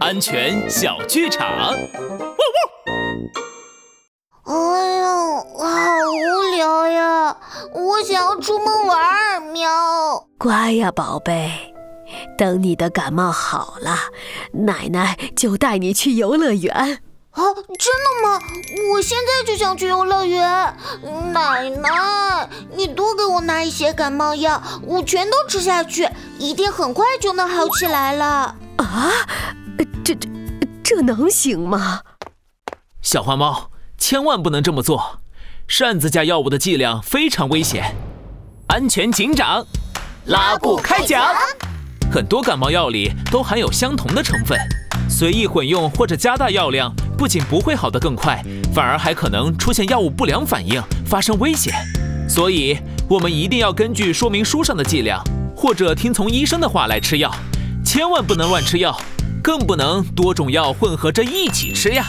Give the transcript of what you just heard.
安全小剧场。哎呀，好无聊呀！我想要出门玩儿，喵。乖呀，宝贝，等你的感冒好了，奶奶就带你去游乐园。啊，真的吗？我现在就想去游乐园。奶奶，你多给我拿一些感冒药，我全都吃下去，一定很快就能好起来了。啊，这这这能行吗？小花猫，千万不能这么做，擅自加药物的剂量非常危险。安全警长，拉布开讲。很多感冒药里都含有相同的成分，随意混用或者加大药量，不仅不会好得更快，反而还可能出现药物不良反应，发生危险。所以，我们一定要根据说明书上的剂量，或者听从医生的话来吃药，千万不能乱吃药，更不能多种药混合着一起吃呀。